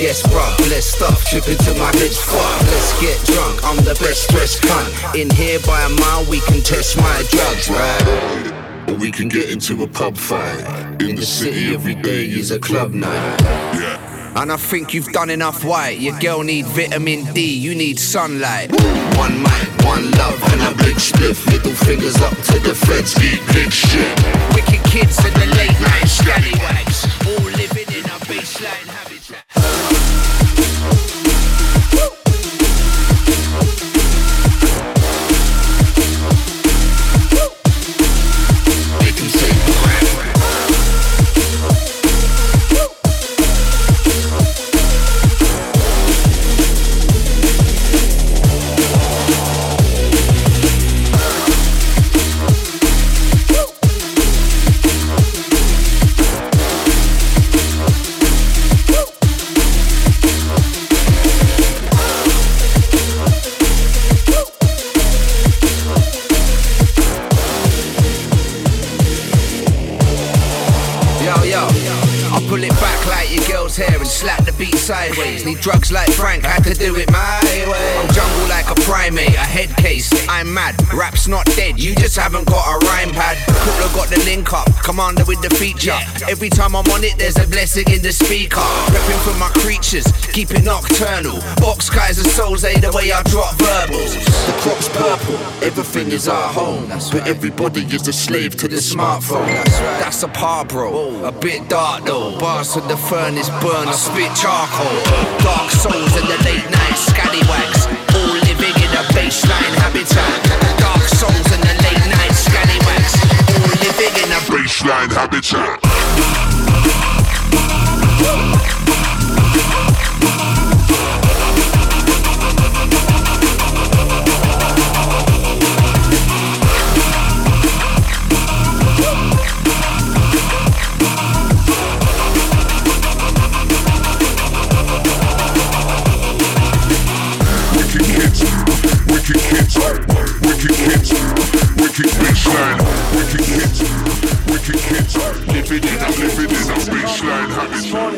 Yes, bruh. Let's stuff. Tripping to my head's fuck. Let's get drunk. I'm the best dressed cunt. In here by a mile, we can test my drugs, right? Or we can get into a pub fight. In the city, every day is a club night. Yeah. And I think you've done enough white. Your girl need vitamin D, you need sunlight. One mic, one love, and a big spliff. Middle fingers up to the feds, eat big shit. Wicked kids in the late night scallywags, all living in a bassline drugs like commander with the feature. Every time I'm on it, there's a blessing in the speaker. Repping for my creatures, keep it nocturnal. Box guys and souls, they the way I drop verbals. The crop's purple, everything is our home. But everybody is a slave to the smartphone. That's a par, bro. A bit dark though. Bars of the furnace burn, I spit charcoal. Dark souls in the late night scallywags, all living in a bassline habitat. Bassline Habitat. In a bassline habitat.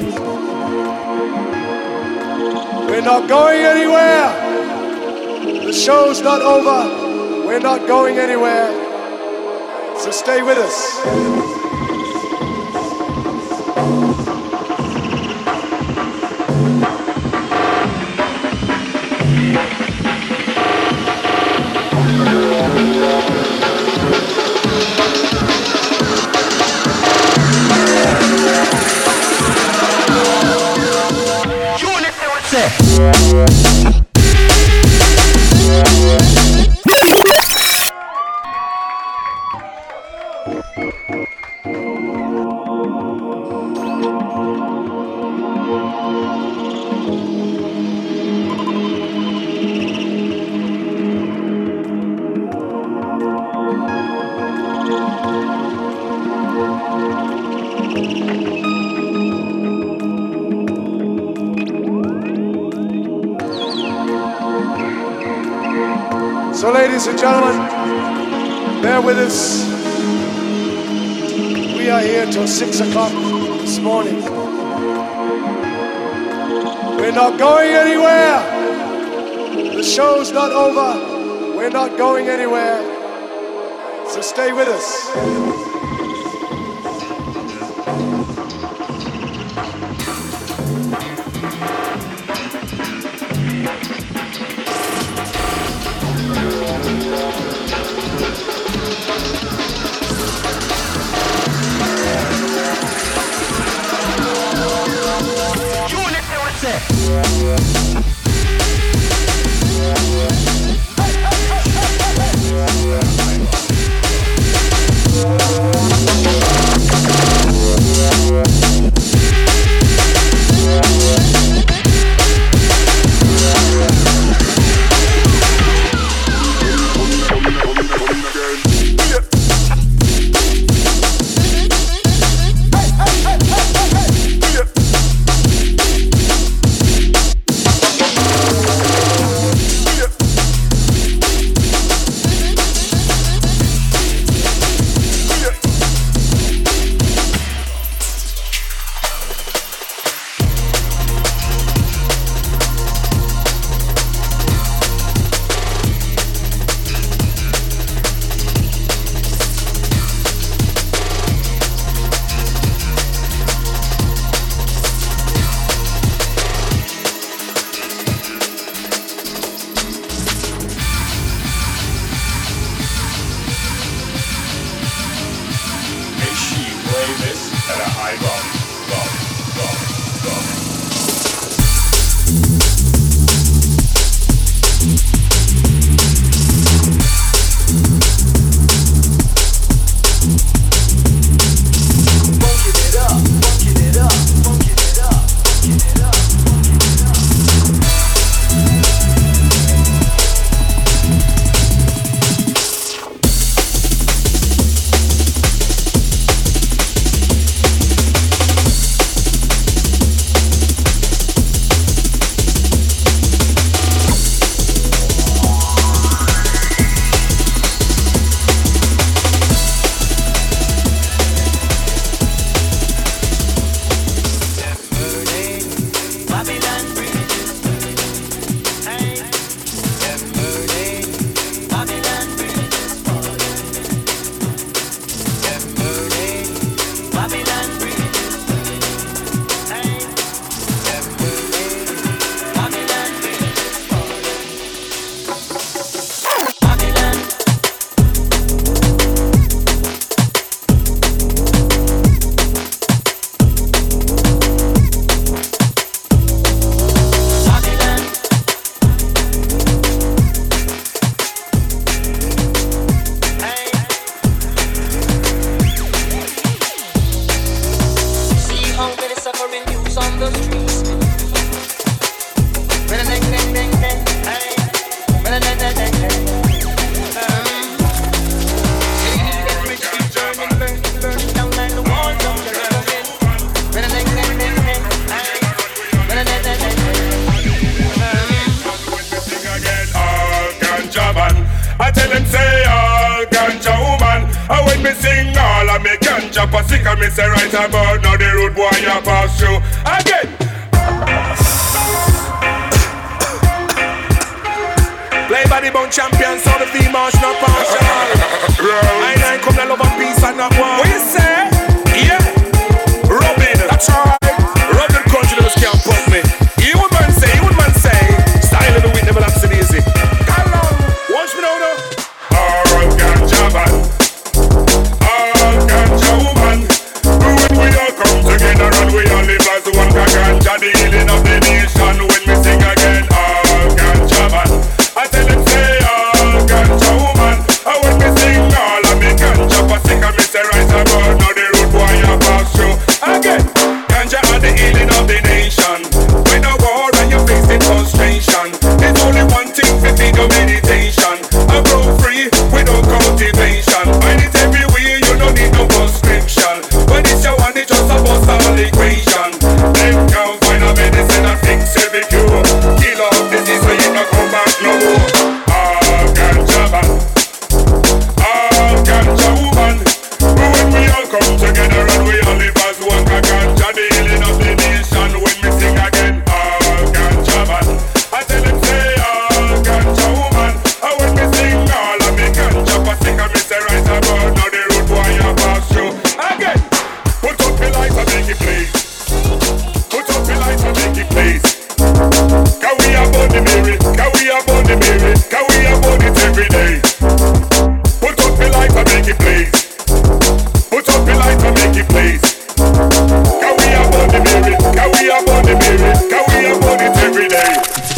We're not going anywhere. The show's not over. We're not going anywhere. So stay with us. Ladies and gentlemen, bear with us. We are here till 6 o'clock this morning. We're not going anywhere. The show's not over. We're not going anywhere. So stay with us. Cause we about the baby, cause we about it every day.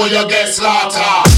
Or you get slaughtered.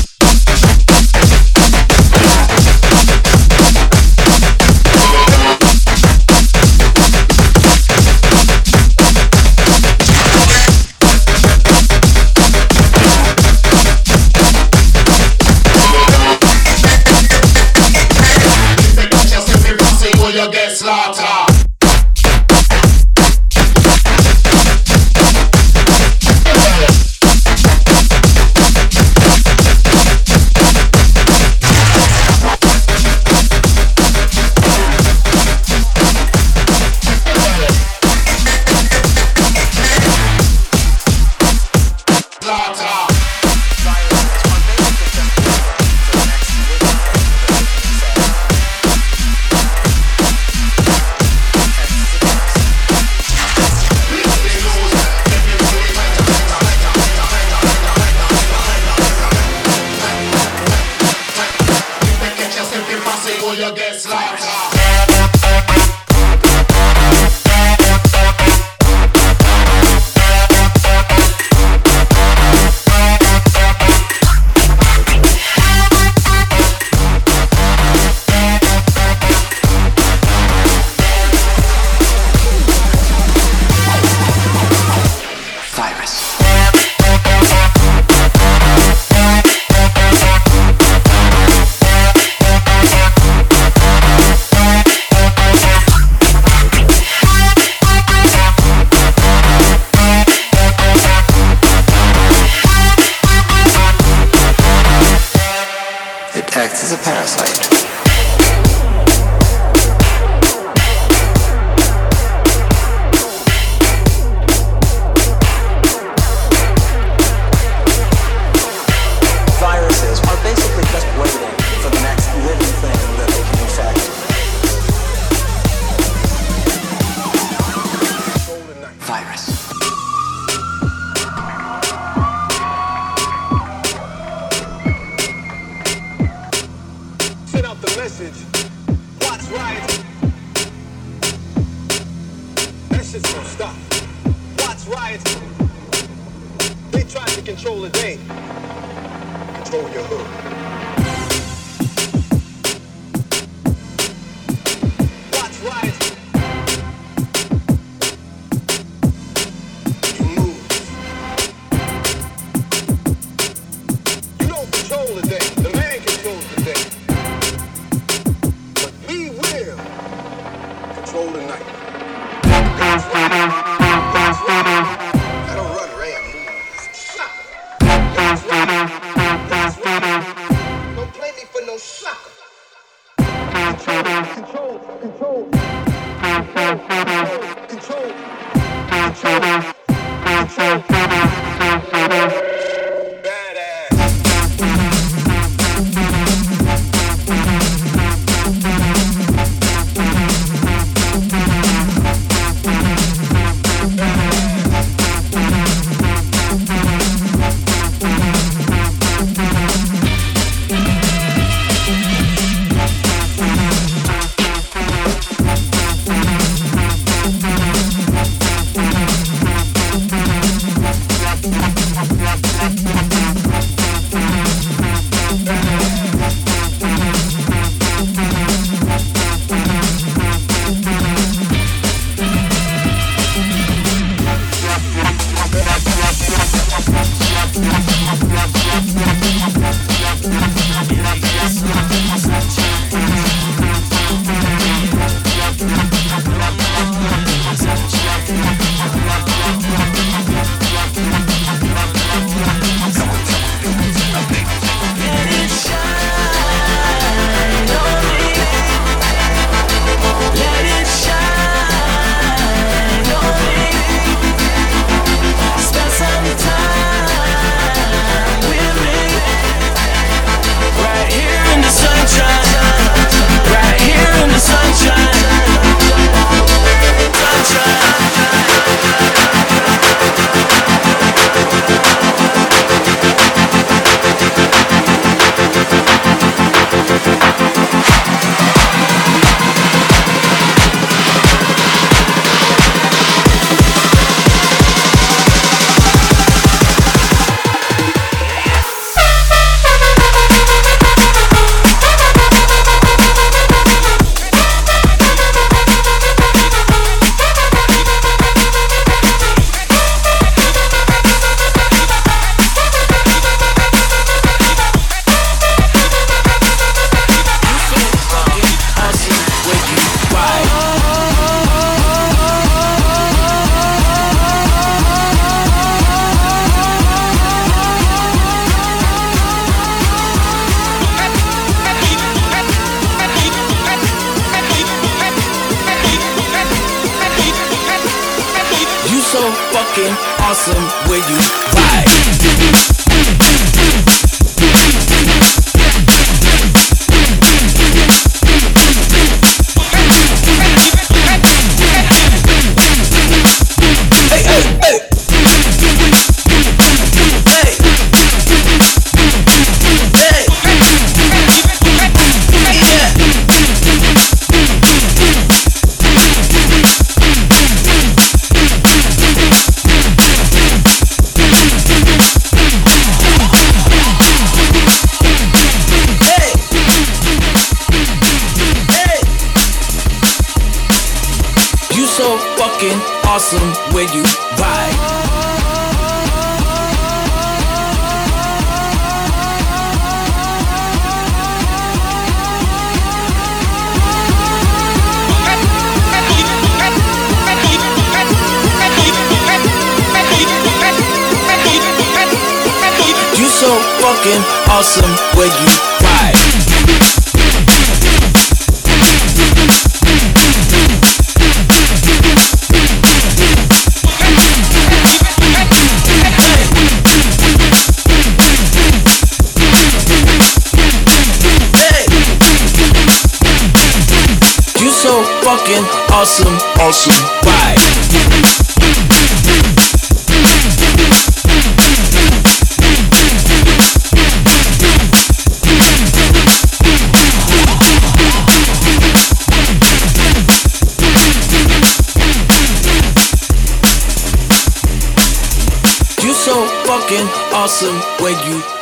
awesome when you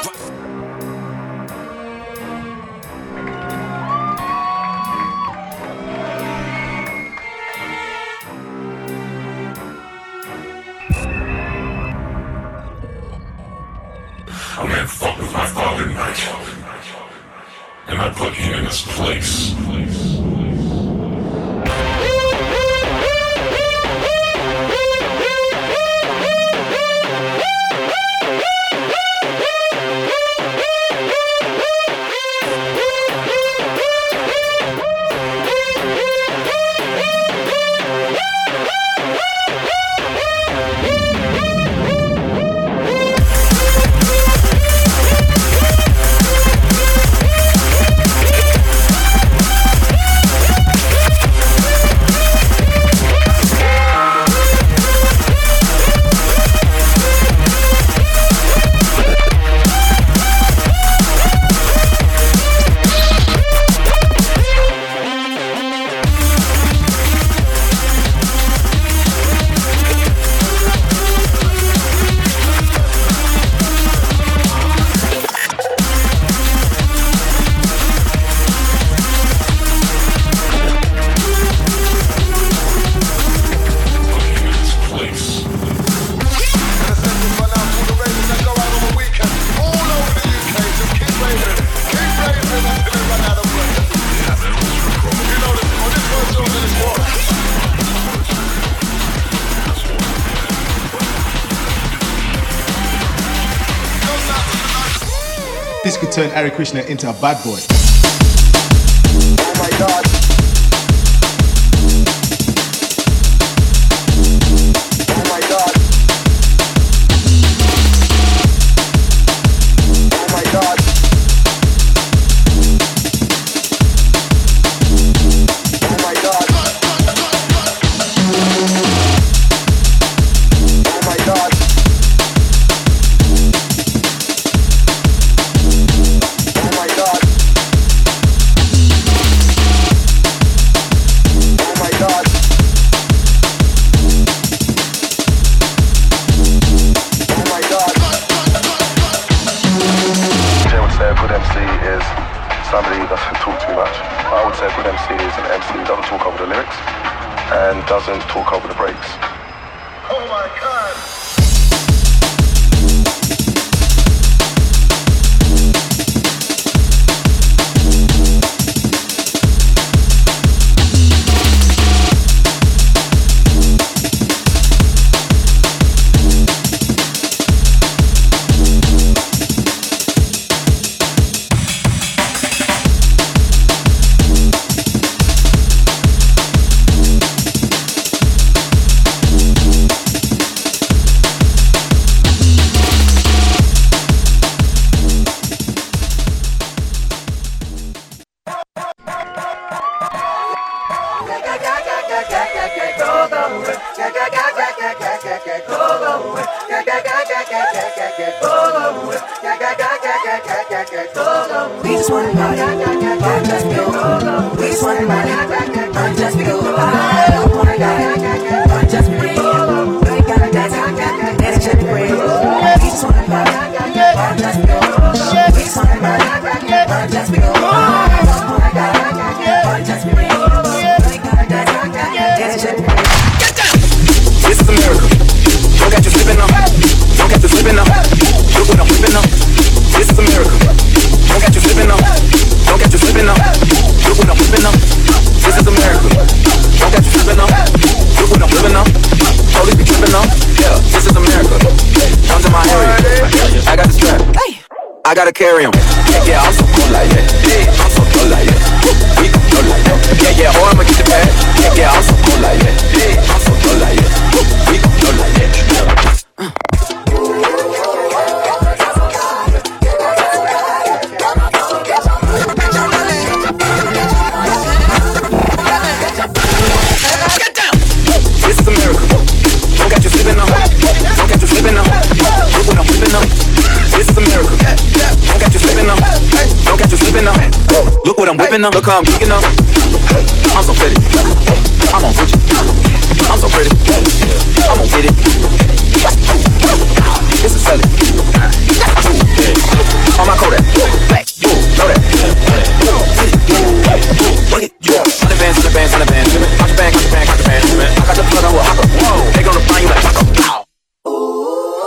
turn Hare Krishna into a bad boy. geeking up. Look how I'm geeking up. I'm so pretty. I'm on Gucci. I'm so pretty. I'm gonna get it. It's a selling. On my Kodak. Black. Know that.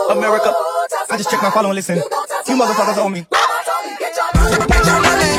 America. I just checked my following. listen. You motherfuckers owe me. Get your money.